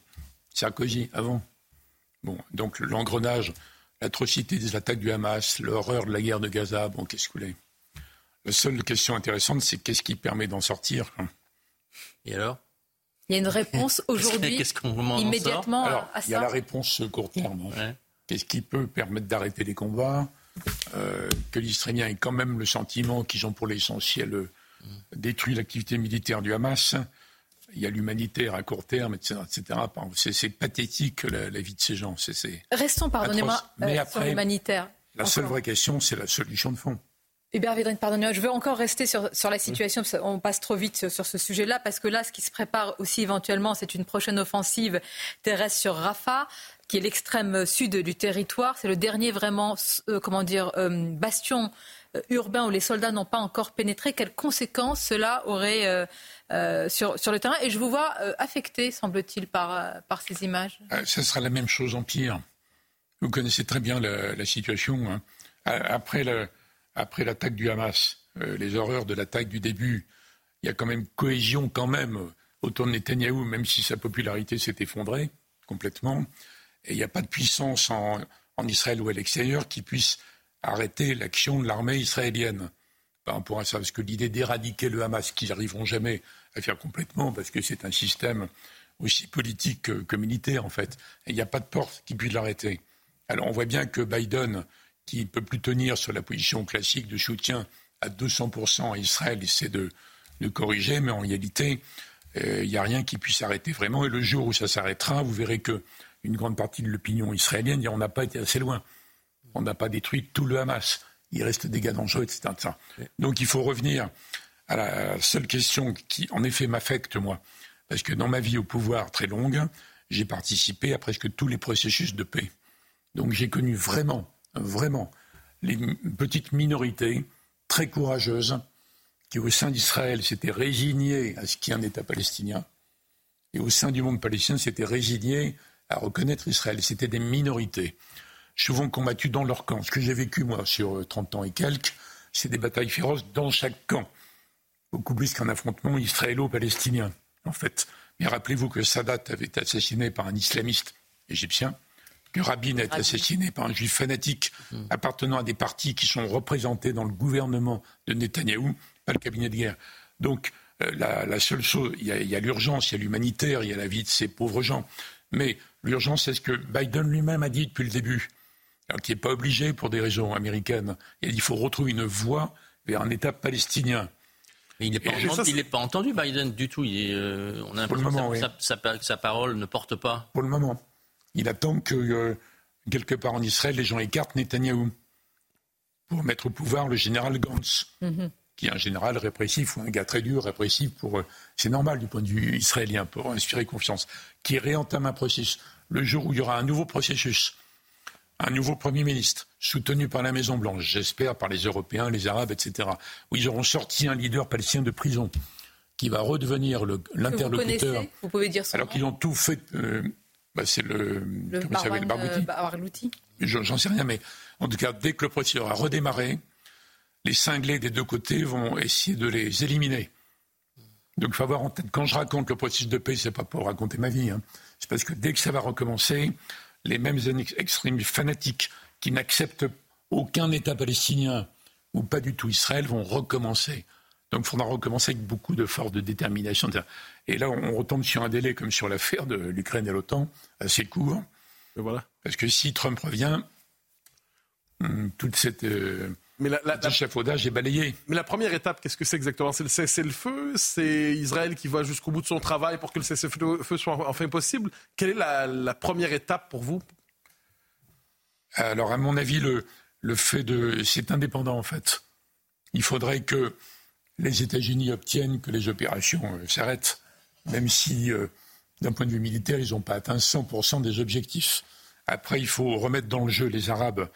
Sarkozy, avant. Bon, donc l'engrenage, l'atrocité des attaques du Hamas, l'horreur de la guerre de Gaza, bon, qu'est-ce que vous voulez La seule question intéressante, c'est qu'est-ce qui permet d'en sortir Et alors? Il y a une réponse aujourd'hui, immédiatement alors, Il y a la réponse court terme. Hein. Qu'est-ce qui peut permettre d'arrêter les combats? Euh, Que l'Israélien ait quand même le sentiment qu'ils ont pour l'essentiel euh, détruit l'activité militaire du Hamas il y a l'humanitaire à court terme, etc. C'est pathétique la, vie de ces gens. Restons, pardonnez-moi, euh, sur l'humanitaire. La seule vraie question, c'est la solution de fond. Hubert Védrine, pardonnez-moi, je veux encore rester sur, sur la situation, on passe trop vite sur, ce sujet-là, parce que là, ce qui se prépare aussi éventuellement, c'est une prochaine offensive terrestre sur Rafah, qui est l'extrême sud du territoire. C'est le dernier vraiment, euh, comment dire, euh, bastion urbain où les soldats n'ont pas encore pénétré. Quelles conséquences cela aurait euh, sur, sur, le terrain. Et je vous vois euh, affecté, semble-t-il, par, euh, par ces images. Ce sera la même chose en pire. Vous connaissez très bien la, situation. Hein. Après, après l'attaque du Hamas, les horreurs de l'attaque du début, il y a quand même cohésion quand même autour de Netanyahou, même si sa popularité s'est effondrée complètement. Et il n'y a pas de puissance en, en Israël ou à l'extérieur qui puisse arrêter l'action de l'armée israélienne. Ben, on pourra ça, parce que l'idée d'éradiquer le Hamas, qu'ils n'arriveront jamais à faire complètement, parce que c'est un système aussi politique que, militaire, en fait. il n'y a pas de porte qui puisse l'arrêter. Alors, on voit bien que Biden, qui ne peut plus tenir sur la position classique de soutien à 200% à Israël, essaie de, de corriger, mais en réalité, euh, il n'y a rien qui puisse arrêter vraiment. Et le jour où ça s'arrêtera, vous verrez que une grande partie de l'opinion israélienne on n'a pas été assez loin. On n'a pas détruit tout le Hamas. Il reste des gars dangereux, etc. Donc il faut revenir à la seule question qui, en effet, m'affecte, moi. Parce que dans ma vie au pouvoir très longue, j'ai participé à presque tous les processus de paix. Donc j'ai connu vraiment, vraiment, les petites minorités très courageuses qui, au sein d'Israël, s'étaient résignées à ce qu'il y ait un État palestinien. et au sein du monde palestinien s'étaient résignés à reconnaître Israël. C'était des minorités, souvent combattues dans leur camp. Ce que j'ai vécu, moi, sur 30 ans et quelques, c'est des batailles féroces dans chaque camp. Beaucoup plus qu'un affrontement israélo-palestinien, en fait. Mais rappelez-vous que Sadat avait été assassiné par un islamiste égyptien, que Rabin a été assassiné par un juif fanatique hmm. appartenant à des partis qui sont représentés dans le gouvernement de Netanyahou, pas le cabinet de guerre. Donc, euh, la, seule chose, il y a l'urgence, il y a l'humanitaire, il y a la vie de ces pauvres gens. Mais l'urgence, c'est ce que Biden lui-même a dit depuis le début, qui n'est pas obligé pour des raisons américaines. Il a dit qu'il faut retrouver une voie vers un État palestinien. Mais il n'est pas, entendu, Biden, du tout. Euh, on a l'impression que sa, parole ne porte pas. Pour le moment. Il attend que, euh, quelque part en Israël, les gens écartent Netanyahou pour mettre au pouvoir le général Gantz. Mm-hmm qui est un général répressif ou un gars très dur, répressif, pour, euh, c'est normal du point de vue israélien, pour inspirer confiance, qui réentame un processus. Le jour où il y aura un nouveau processus, un nouveau Premier ministre, soutenu par la Maison-Blanche, j'espère par les Européens, les Arabes, etc., où ils auront sorti un leader palestinien de prison, qui va redevenir l'interlocuteur. Vous, pouvez dire Alors qu'ils ont tout fait. Euh, bah, c'est le. le Barghouti. Euh, j'en sais rien, mais en tout cas, dès que le processus aura redémarré, les cinglés des deux côtés vont essayer de les éliminer. Donc il faut avoir en tête, quand je raconte le processus de paix, c'est pas pour raconter ma vie, hein. c'est parce que dès que ça va recommencer, les mêmes extrémistes fanatiques qui n'acceptent aucun État palestinien ou pas du tout Israël vont recommencer. Donc il faudra recommencer avec beaucoup de force, de détermination. Et là, on retombe sur un délai comme sur l'affaire de l'Ukraine et l'OTAN, assez court. voilà. Parce que si Trump revient, hum, toute cette euh, mais la, la, est balayé. Mais la première étape, qu'est-ce que c'est exactement? C'est le cessez-le-feu? C'est Israël qui va jusqu'au bout de son travail pour que le cessez-le-feu soit enfin possible? Quelle est la, première étape pour vous? Alors, à mon avis, le, le fait de... C'est indépendant, en fait. Il faudrait que les États-Unis obtiennent que les opérations euh, s'arrêtent, même si, euh, d'un point de vue militaire, ils n'ont pas atteint 100% des objectifs. Après, il faut remettre dans le jeu les Arabes,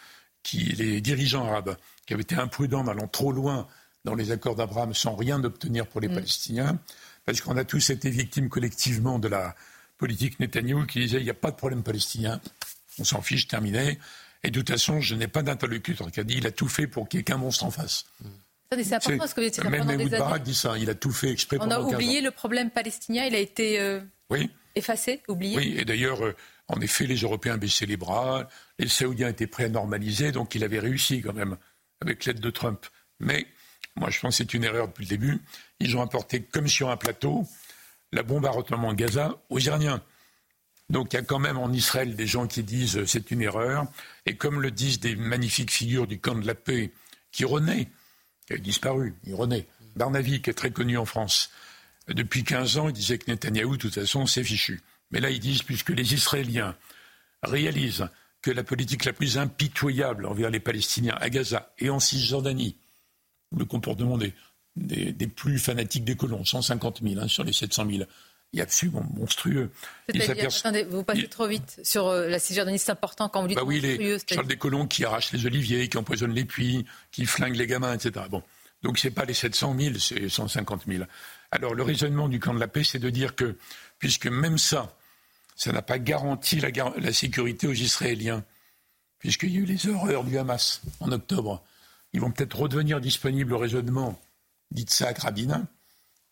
qui, les dirigeants arabes, qui avait été imprudent en allant trop loin dans les accords d'Abraham sans rien obtenir pour les mm. Palestiniens, parce qu'on a tous été victimes collectivement de la politique Netanyahou qui disait il n'y a pas de problème palestinien, on s'en fiche, terminé. Et de toute façon, je n'ai pas d'interlocuteur qui a dit il a tout fait pour qu'il y ait qu'un monstre en face. Mm. C'est important ce que vous dites. Même Ehud Barak dit ça, il a tout fait exprès On a oublié le problème palestinien, il a été euh, effacé, oublié. Oui, et d'ailleurs, euh, en effet, les Européens baissaient les bras, les Saoudiens étaient prêts à normaliser, donc il avait réussi quand même avec l'aide de Trump. Mais moi, je pense que c'est une erreur depuis le début. Ils ont apporté, comme sur un plateau, la bombe à retardement Gaza aux Iraniens. Donc il y a quand même en Israël des gens qui disent euh, c'est une erreur. Et comme le disent des magnifiques figures du camp de la paix qui renaît, qui a disparu, il renaît. Barnavi, qui est très connu en France. Depuis 15 ans, il disait que Netanyahou, de toute façon, c'est fichu. Mais là, ils disent, puisque les Israéliens réalisent que la politique la plus impitoyable envers les Palestiniens à Gaza et en Cisjordanie, le comportement des, des, plus fanatiques des colons, 150 000 hein, sur les 700 000, est absolument monstrueux. Attendez, vous passez trop vite sur euh, la Cisjordanie, c'est important quand vous dites bah oui, monstrueux. Les, des colons qui arrachent les oliviers, qui empoisonnent les puits, qui flinguent les gamins, etc. Bon, donc c'est pas les 700 000, c'est 150 000. Alors le raisonnement du camp de la paix, c'est de dire que, puisque même ça, ça n'a pas garanti la, sécurité aux Israéliens, puisqu'il y a eu les horreurs du Hamas en octobre. Ils vont peut-être redevenir disponibles au raisonnement d'Itzhak Rabin,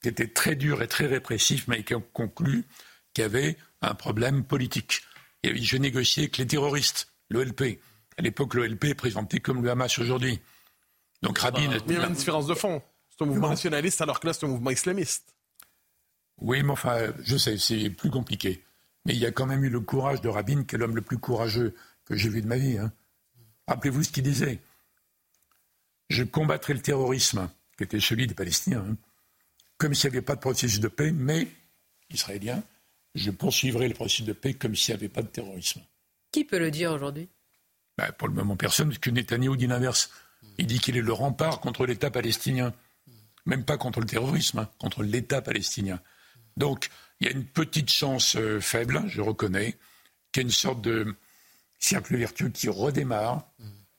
qui était très dur et très répressif, mais qui a conclu qu'il y avait un problème politique. Et je négociais avec les terroristes, l'OLP. À l'époque, l'OLP est présenté comme le Hamas aujourd'hui. Donc Rabin. Mais il y a une différence de fond. C'est un mouvement nationaliste alors que là, c'est un mouvement islamiste. Oui, mais enfin, je sais, c'est plus compliqué. Mais il y a quand même eu le courage de Rabin, qui est l'homme le plus courageux que j'ai vu de ma vie. Hein. Rappelez-vous ce qu'il disait. Je combattrai le terrorisme, qui était celui des Palestiniens, hein, comme s'il n'y avait pas de processus de paix, mais, israélien, je poursuivrai le processus de paix comme s'il n'y avait pas de terrorisme. Qui peut le dire aujourd'hui? Ben, Pour le moment, personne, parce que Netanyahu dit l'inverse. Il dit qu'il est le rempart contre l'État palestinien. Même pas contre le terrorisme, hein, contre l'État palestinien. Donc, il y a une petite chance euh, faible, je reconnais, qu'il y ait une sorte de cercle vertueux qui redémarre,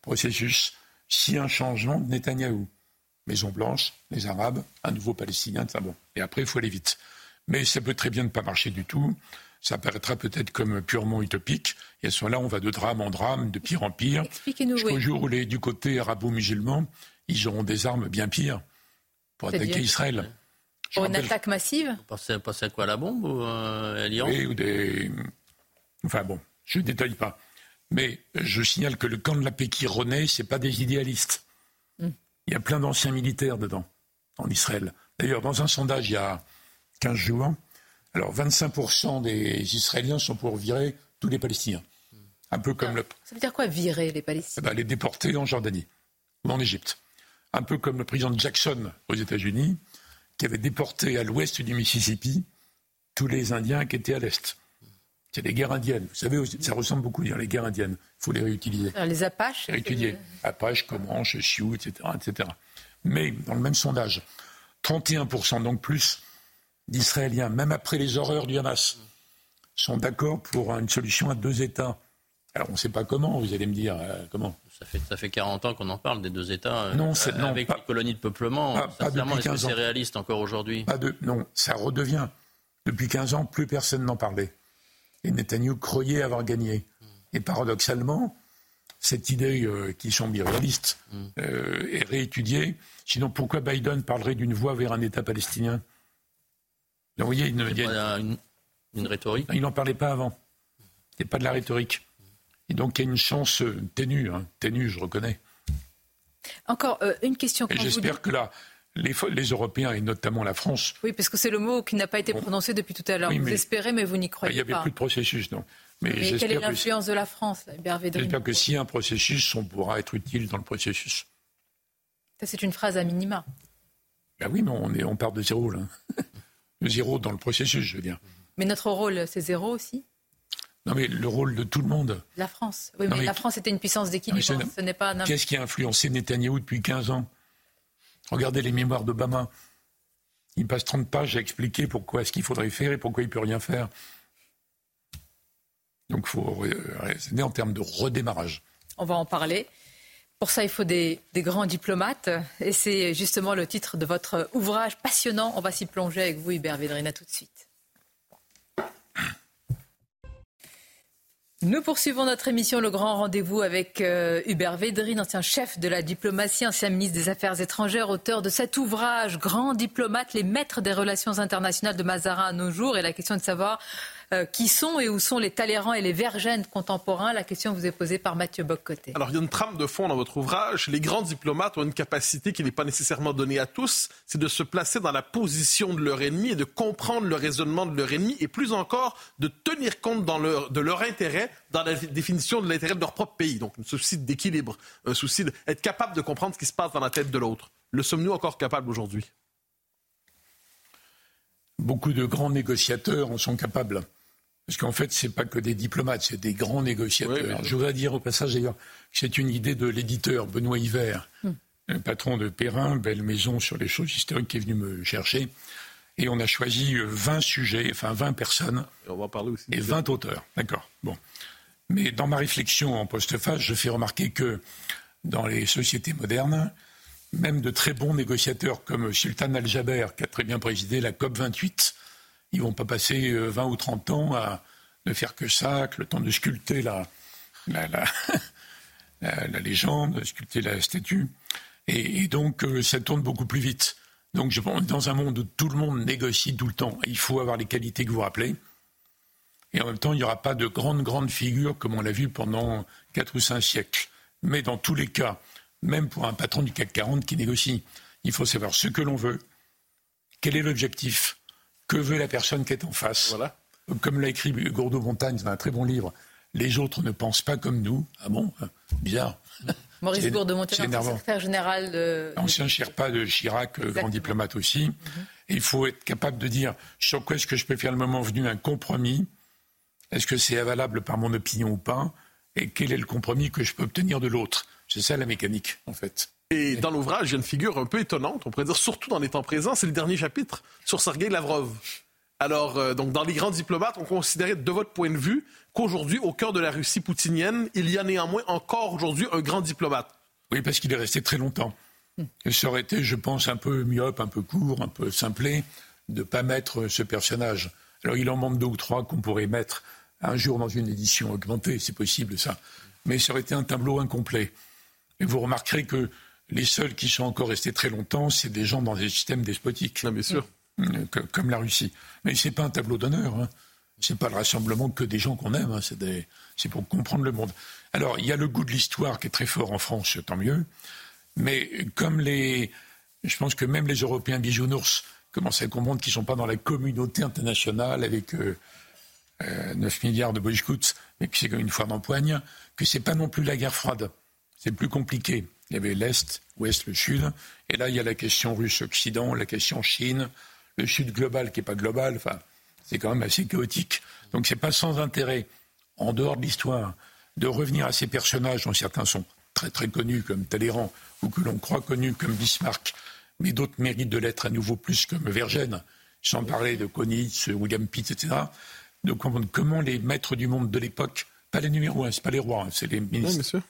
processus, si un changement de Netanyahou. Maison Blanche, les Arabes, un nouveau Palestinien, ça bon. Et après, il faut aller vite. Mais ça peut très bien ne pas marcher du tout. Ça paraîtra peut-être comme purement utopique. Et à ce moment-là, on va de drame en drame, de pire en pire. Expliquez-nous. Jusqu'au jour où les, du côté arabo-musulman, ils auront des armes bien pires pour attaquer Israël. Pour une attaque massive Vous pensez, à quoi La bombe ou euh, à Oui, ou des. Enfin bon, je ne détaille pas. Mais je signale que le camp de la paix qui renaît, ce n'est pas des idéalistes. Hmm. Il y a plein d'anciens militaires dedans, en Israël. D'ailleurs, dans un sondage il y a 15 jours, alors 25% des Israéliens sont pour virer tous les Palestiniens. Un peu comme le... Ça veut dire quoi virer les Palestiniens eh ben, Les déporter en Jordanie ou en Égypte. Un peu comme le président Jackson aux États-Unis, qui avait déporté à l'ouest du Mississippi tous les Indiens qui étaient à l'est. C'est les guerres indiennes. Vous savez, ça ressemble beaucoup à les guerres indiennes. Il faut les réutiliser. les Apaches Réétudier. Apaches, Comanches, Sioux, etc., etc. Mais dans le même sondage, 31%, donc plus d'Israéliens, même après les horreurs du Hamas, sont d'accord pour une solution à deux États. Alors on ne sait pas comment, vous allez me dire euh, comment. Ça fait, ça fait 40 ans qu'on en parle des deux États. Euh, non, non, avec les colonies de peuplement. Pas, est-ce que c'est réaliste encore aujourd'hui? Pas de, Non, ça redevient. Depuis 15 ans, plus personne n'en parlait et Netanyahu croyait avoir gagné. Et paradoxalement, cette idée euh, qui semble irréaliste euh, est réétudiée. Sinon, pourquoi Biden parlerait d'une voie vers un État palestinien? Vous voyez, il, y a une, une, rhétorique? Il n'en parlait pas avant. N'y a pas de la rhétorique. Et donc, il y a une chance euh, ténue, hein, ténue, je reconnais. Encore une question. J'espère que là, les, Européens et notamment la France. Oui, parce que c'est le mot qui n'a pas été prononcé depuis tout à l'heure. vous espérez, mais vous n'y croyez pas. Il n'y avait plus de processus, non. Mais, quelle est l'influence de la France, J'espère que a un processus, on pourra être utile dans le processus. Ça, c'est une phrase à minima. Ben oui, mais on, est, on part de zéro, là. de zéro dans le processus, je veux dire. Mais notre rôle, c'est zéro aussi non, mais le rôle de tout le monde. La France. Oui, mais, la France était une puissance d'équilibre. Ce n'est pas. Qu'est-ce qui a influencé Netanyahou depuis 15 ans? Regardez les mémoires d'Obama. Il passe 30 pages à expliquer pourquoi est-ce qu'il faudrait faire et pourquoi il ne peut rien faire. Donc il faut raisonner en termes de redémarrage. On va en parler. Pour ça, il faut des, des grands diplomates. Et c'est justement le titre de votre ouvrage passionnant. On va s'y plonger avec vous, Hubert Védrina, tout de suite. Nous poursuivons notre émission Le Grand Rendez-vous avec euh, Hubert Védrine, ancien chef de la diplomatie, ancien ministre des Affaires étrangères, auteur de cet ouvrage Grand diplomate, les maîtres des relations internationales de Mazarin à nos jours. Et la question de savoir euh, qui sont et où sont les Talleyrand et les Vergènes contemporains La question vous est posée par Mathieu Boccoté. Alors, il y a une trame de fond dans votre ouvrage. Les grands diplomates ont une capacité qui n'est pas nécessairement donnée à tous, c'est de se placer dans la position de leur ennemi et de comprendre le raisonnement de leur ennemi et plus encore de tenir compte de leur intérêt dans la définition de l'intérêt de leur propre pays. Donc, un souci d'équilibre, un souci d'être capable de comprendre ce qui se passe dans la tête de l'autre. Le sommes-nous encore capables aujourd'hui? Beaucoup de grands négociateurs en sont capables. Parce qu'en fait, ce n'est pas que des diplomates, c'est des grands négociateurs. Je voudrais dire au passage d'ailleurs que c'est une idée de l'éditeur Benoît Hiver, hmm. un patron de Perrin, Belle Maison sur les choses historiques, qui est venu me chercher. Et on a choisi 20 sujets, enfin 20 personnes. Et on va parler aussi. Et 20 auteurs. D'accord. Bon. Mais dans ma réflexion en postface, je fais remarquer que dans les sociétés modernes, même de très bons négociateurs comme Sultan Al-Jaber, qui a très bien présidé la COP 28, ils vont pas passer 20 euh, ou 30 ans à ne faire que ça, le temps de sculpter la, la, la, légende, de sculpter la statue. Et, donc, euh, ça tourne beaucoup plus vite. Donc, je pense dans un monde où tout le monde négocie tout le temps, il faut avoir les qualités que vous rappelez. Et en même temps, il n'y aura pas de grandes, grandes figures comme on l'a vu pendant 4 ou 5 siècles. Mais dans tous les cas, même pour un patron du CAC 40 qui négocie, il faut savoir ce que l'on veut, quel est l'objectif, que veut la personne qui est en face voilà. Comme l'a écrit Gourdeau-Montagne dans un très bon livre, les autres ne pensent pas comme nous. Ah bon? Bizarre. Maurice Gourdeau-Montagne, secrétaire général de... Ancien Sherpa de Chirac, euh, grand diplomate aussi. Mhm. il faut être capable de dire sur quoi est-ce que je peux faire le moment venu un compromis? Est-ce que c'est avalable par mon opinion ou pas? Et quel est le compromis que je peux obtenir de l'autre? C'est ça la mécanique, en fait. Et dans l'ouvrage, il y a une figure un peu étonnante, on pourrait dire surtout dans les temps présents, c'est le dernier chapitre sur Sergei Lavrov. Alors, euh, donc, dans les grands diplomates, on considérait, de votre point de vue, qu'aujourd'hui, au cœur de la Russie poutinienne, il y a néanmoins encore aujourd'hui un grand diplomate. Oui, parce qu'il est resté très longtemps. Et ça aurait été, je pense, un peu myope, un peu court, un peu simplé, de ne pas mettre ce personnage. Alors il en manque deux ou trois qu'on pourrait mettre un jour dans une édition augmentée, c'est possible ça. Mais ça aurait été un tableau incomplet. Et vous remarquerez que les seuls qui sont encore restés très longtemps, c'est des gens dans des systèmes despotiques. bien sûr. Euh, comme la Russie. Mais ce n'est pas un tableau d'honneur. Hein. Ce n'est pas le rassemblement que des gens qu'on aime. Hein. C'est pour comprendre le monde. Alors, il y a le goût de l'histoire qui est très fort en France, tant mieux. Mais comme les. Je pense que même les Européens bisounours commencent à comprendre qu'ils ne sont pas dans la communauté internationale avec 9 euh, euh, milliards de boy mais que c'est comme une fois d'empoigne, que ce n'est pas non plus la guerre froide. C'est plus compliqué. Il y avait l'Est, l'Ouest, le Sud. Et là, il y a la question russe-Occident, la question Chine, le Sud global qui n'est pas global. Enfin, c'est quand même assez chaotique. Donc, c'est pas sans intérêt, en dehors de l'histoire, de revenir à ces personnages dont certains sont très très connus comme Talleyrand ou que l'on croit connus comme Bismarck, mais d'autres méritent de l'être à nouveau plus comme Vergène, sans parler de Konitz, William Pitt, etc. Donc, comment les maîtres du monde de l'époque, pas les numéros un, c'est pas les rois, hein, c'est les ministres.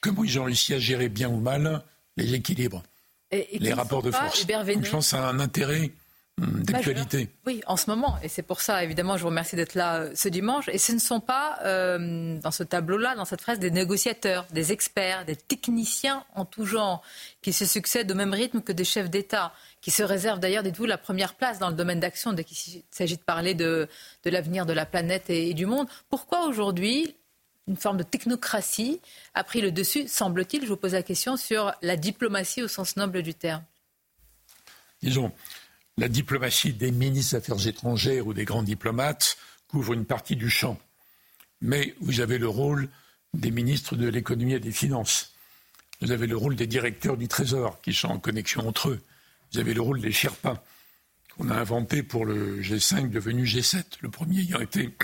Comment ils ont réussi à gérer bien ou mal les équilibres, les rapports de force? je pense à un intérêt hum, d'actualité. Oui, en ce moment. Et c'est pour ça, évidemment, je vous remercie d'être là euh, ce dimanche. Et ce ne sont pas, euh, dans ce tableau-là, dans cette phrase, des négociateurs, des experts, des techniciens en tout genre, qui se succèdent au même rythme que des chefs d'État, qui se réservent d'ailleurs, dites-vous, la première place dans le domaine d'action dès qu'il s'agit de parler de, l'avenir de la planète et du monde. Pourquoi aujourd'hui une forme de technocratie a pris le dessus, semble-t-il, je vous pose la question, sur la diplomatie au sens noble du terme Disons, la diplomatie des ministres des Affaires étrangères ou des grands diplomates couvre une partie du champ. Mais vous avez le rôle des ministres de l'économie et des finances. Vous avez le rôle des directeurs du Trésor qui sont en connexion entre eux. Vous avez le rôle des Sherpas qu'on a inventé pour le G5 devenu G7, le premier ayant été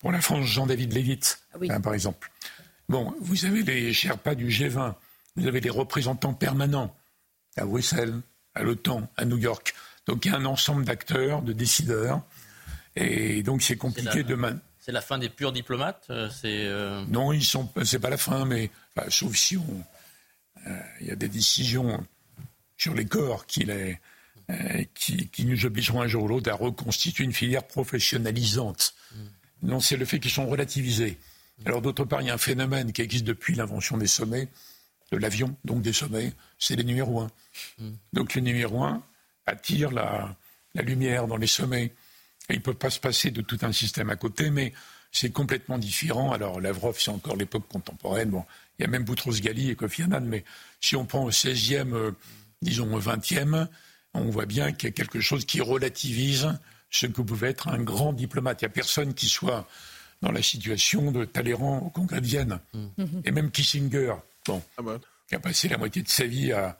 pour la France, Jean-David Lévite, ah hein, par exemple. Bon, vous avez les Sherpas du G20, vous avez les représentants permanents à Bruxelles, à l'OTAN, à New York. Donc il y a un ensemble d'acteurs, de décideurs, et donc c'est compliqué de. C'est la fin des purs diplomates. Euh, c'est euh, non, ils sont. C'est pas la fin, mais sauf si on. Euh, il y a des décisions sur les corps qui, les, qui, qui, nous obligeront un jour ou l'autre à reconstituer une filière professionnalisante. Mm. Non, c'est le fait qu'ils sont relativisés. Alors d'autre part, il y a un phénomène qui existe depuis l'invention des sommets, de l'avion, donc des sommets, c'est les numéros 1. Hmm. Donc les numéros 1 attirent la, lumière dans les sommets. ils ne peuvent pas se passer de tout un système à côté, mais c'est complètement différent. Alors Lavrov, c'est encore l'époque contemporaine. Bon, il y a même Boutros-Ghali et Kofi Annan, mais si on prend au 16e, euh, disons au 20e, on voit bien qu'il y a quelque chose qui relativise ce que pouvait être un grand diplomate. Il n'y a personne qui soit dans la situation de Talleyrand au Congrès de Vienne. Mm-hmm. Et même Kissinger, bon, ah qui a passé la moitié de sa vie à,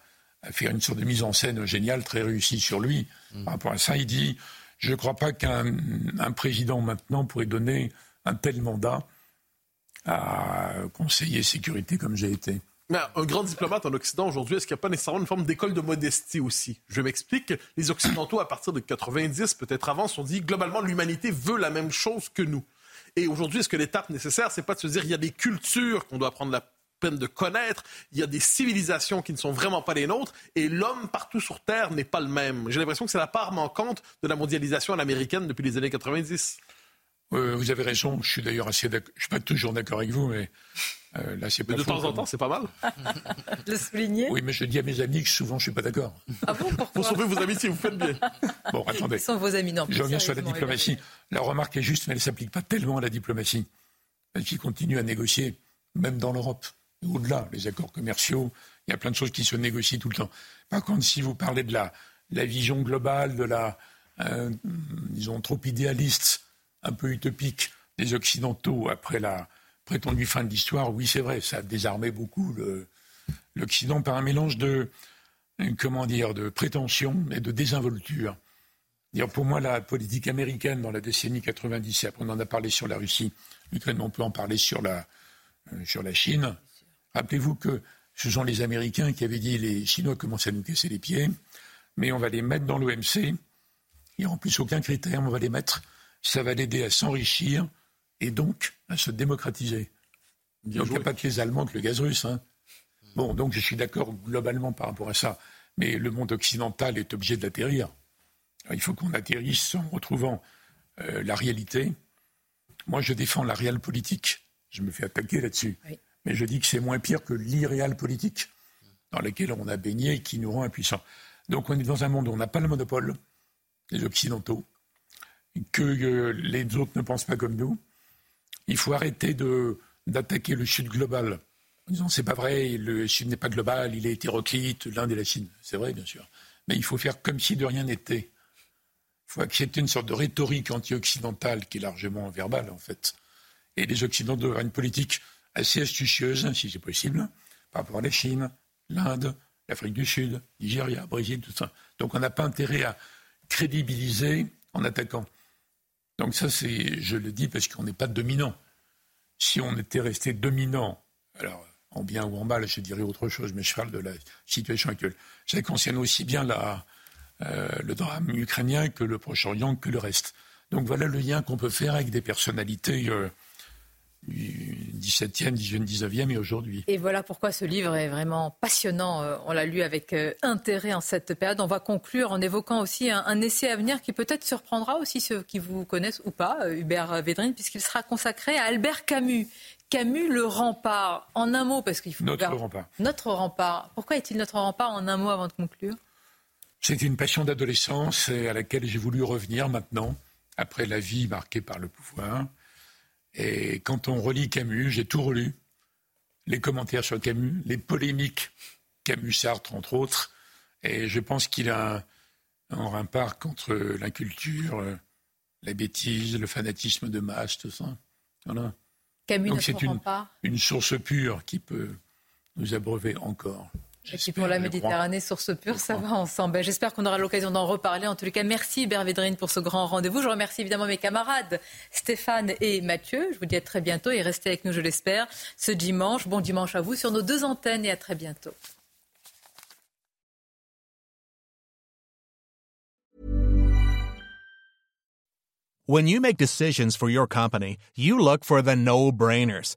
faire une sorte de mise en scène géniale, très réussie sur lui. Mm. Par rapport à ça, il dit Je ne crois pas qu'un président maintenant pourrait donner un tel mandat à conseiller sécurité comme j'ai été. Mais un grand diplomate en Occident aujourd'hui, est-ce qu'il n'y a pas nécessairement une forme d'école de modestie aussi? Je m'explique. Les Occidentaux, à partir de 90, peut-être avant, se sont dit globalement l'humanité veut la même chose que nous. Et aujourd'hui, est-ce que l'étape nécessaire, c'est pas de se dire il y a des cultures qu'on doit prendre la peine de connaître, il y a des civilisations qui ne sont vraiment pas les nôtres, et l'homme partout sur Terre n'est pas le même? J'ai l'impression que c'est la part manquante de la mondialisation à l'américaine depuis les années 90. Vous avez raison. Je suis d'ailleurs assez d'accord. Je suis pas toujours d'accord avec vous, mais euh, là, c'est pas de temps en temps, c'est pas mal. de souligner. Oui, mais je dis à mes amis que souvent je suis pas d'accord. Ah bon, pourquoi? Vous sauvez vos amitiés, vous faites bien. Bon, attendez. Ils sont vos amis, non. Je reviens sur la diplomatie. La remarque est juste, mais elle ne s'applique pas tellement à la diplomatie. Elle qui continue à négocier, même dans l'Europe. Au-delà, les accords commerciaux, il y a plein de choses qui se négocient tout le temps. Par contre, si vous parlez de la, la vision globale, de la, euh, disons, trop idéaliste, un peu utopique des Occidentaux après la, prétendue fin de l'histoire, oui, c'est vrai, ça a désarmé beaucoup l'Occident par un mélange de, comment dire, de prétention et de désinvolture. Pour moi, la politique américaine dans la décennie 90, et après on en a parlé sur la Russie, l'Ukraine, on peut en parler sur la, euh, sur la Chine. Rappelez-vous que ce sont les Américains qui avaient dit les Chinois commencent à nous casser les pieds, mais on va les mettre dans l'OMC. A en plus aucun critère, on va les mettre. Ça va l'aider à s'enrichir et donc à se démocratiser. donc il n'y a pas que les Allemands que le gaz russe. Hein. Bon, donc je suis d'accord globalement par rapport à ça. Mais le monde occidental est obligé d'atterrir. il faut qu'on atterrisse en retrouvant euh, la réalité. Moi, je défends la réelle politique. Je me fais attaquer là-dessus. Mais je dis que c'est moins pire que l'irréel politique dans laquelle on a baigné et qui nous rend impuissants. Donc on est dans un monde où on n'a pas le monopole, les Occidentaux, que euh, les autres ne pensent pas comme nous. Il faut arrêter d'attaquer le Sud global en disant c'est pas vrai, le Sud n'est pas global, il est hétéroclite, l'Inde et la Chine. C'est vrai, bien sûr. Mais il faut faire comme si de rien n'était. Il faut accepter une sorte de rhétorique anti-occidentale qui est largement verbale, en fait. Et les Occidentaux doivent avoir une politique assez astucieuse, si c'est possible, par rapport à la Chine, l'Inde, l'Afrique du Sud, Nigeria, Brésil, tout ça. Donc on n'a pas intérêt à crédibiliser en attaquant. Donc ça, c'est, je le dis parce qu'on n'est pas dominant. Si on était resté dominant, alors en bien ou en mal, je dirais autre chose, mais je parle de la situation actuelle. Ça concerne aussi bien la, euh, le drame ukrainien que le Proche-Orient, que le reste. Donc voilà le lien qu'on peut faire avec des personnalités euh, du 17e, 18e, 19e et aujourd'hui. Et voilà pourquoi ce livre est vraiment passionnant. Euh, on l'a lu avec intérêt en cette période. On va conclure en évoquant aussi un, essai à venir qui peut-être surprendra aussi ceux qui vous connaissent ou pas, Hubert Védrine, puisqu'il sera consacré à Albert Camus, Camus, le rempart, en un mot, parce qu'il faut... Notre rempart. Notre rempart. Pourquoi est-il notre rempart en un mot avant de conclure? C'est une passion d'adolescence à laquelle j'ai voulu revenir maintenant, après la vie marquée par le pouvoir. Et quand on relit Camus, j'ai tout relu, les commentaires sur Camus, les polémiques Camus-Sartre, entre autres, et je pense qu'il a un, rempart contre l'inculture, la bêtise, le fanatisme de masse, tout ça. Voilà. Donc c'est une, source pure qui peut nous abreuver encore. Et puis pour la Méditerranée, source pure, ça va ensemble. Ben, j'espère qu'on aura l'occasion d'en reparler. En tous les cas, merci Hubert pour ce grand rendez-vous. Je remercie évidemment mes camarades Stéphane et Mathieu. Je vous dis à très bientôt et restez avec nous, je l'espère, ce dimanche. Bon dimanche à vous sur nos deux antennes et à très bientôt. When you make decisions for your company, you look for the no-brainers.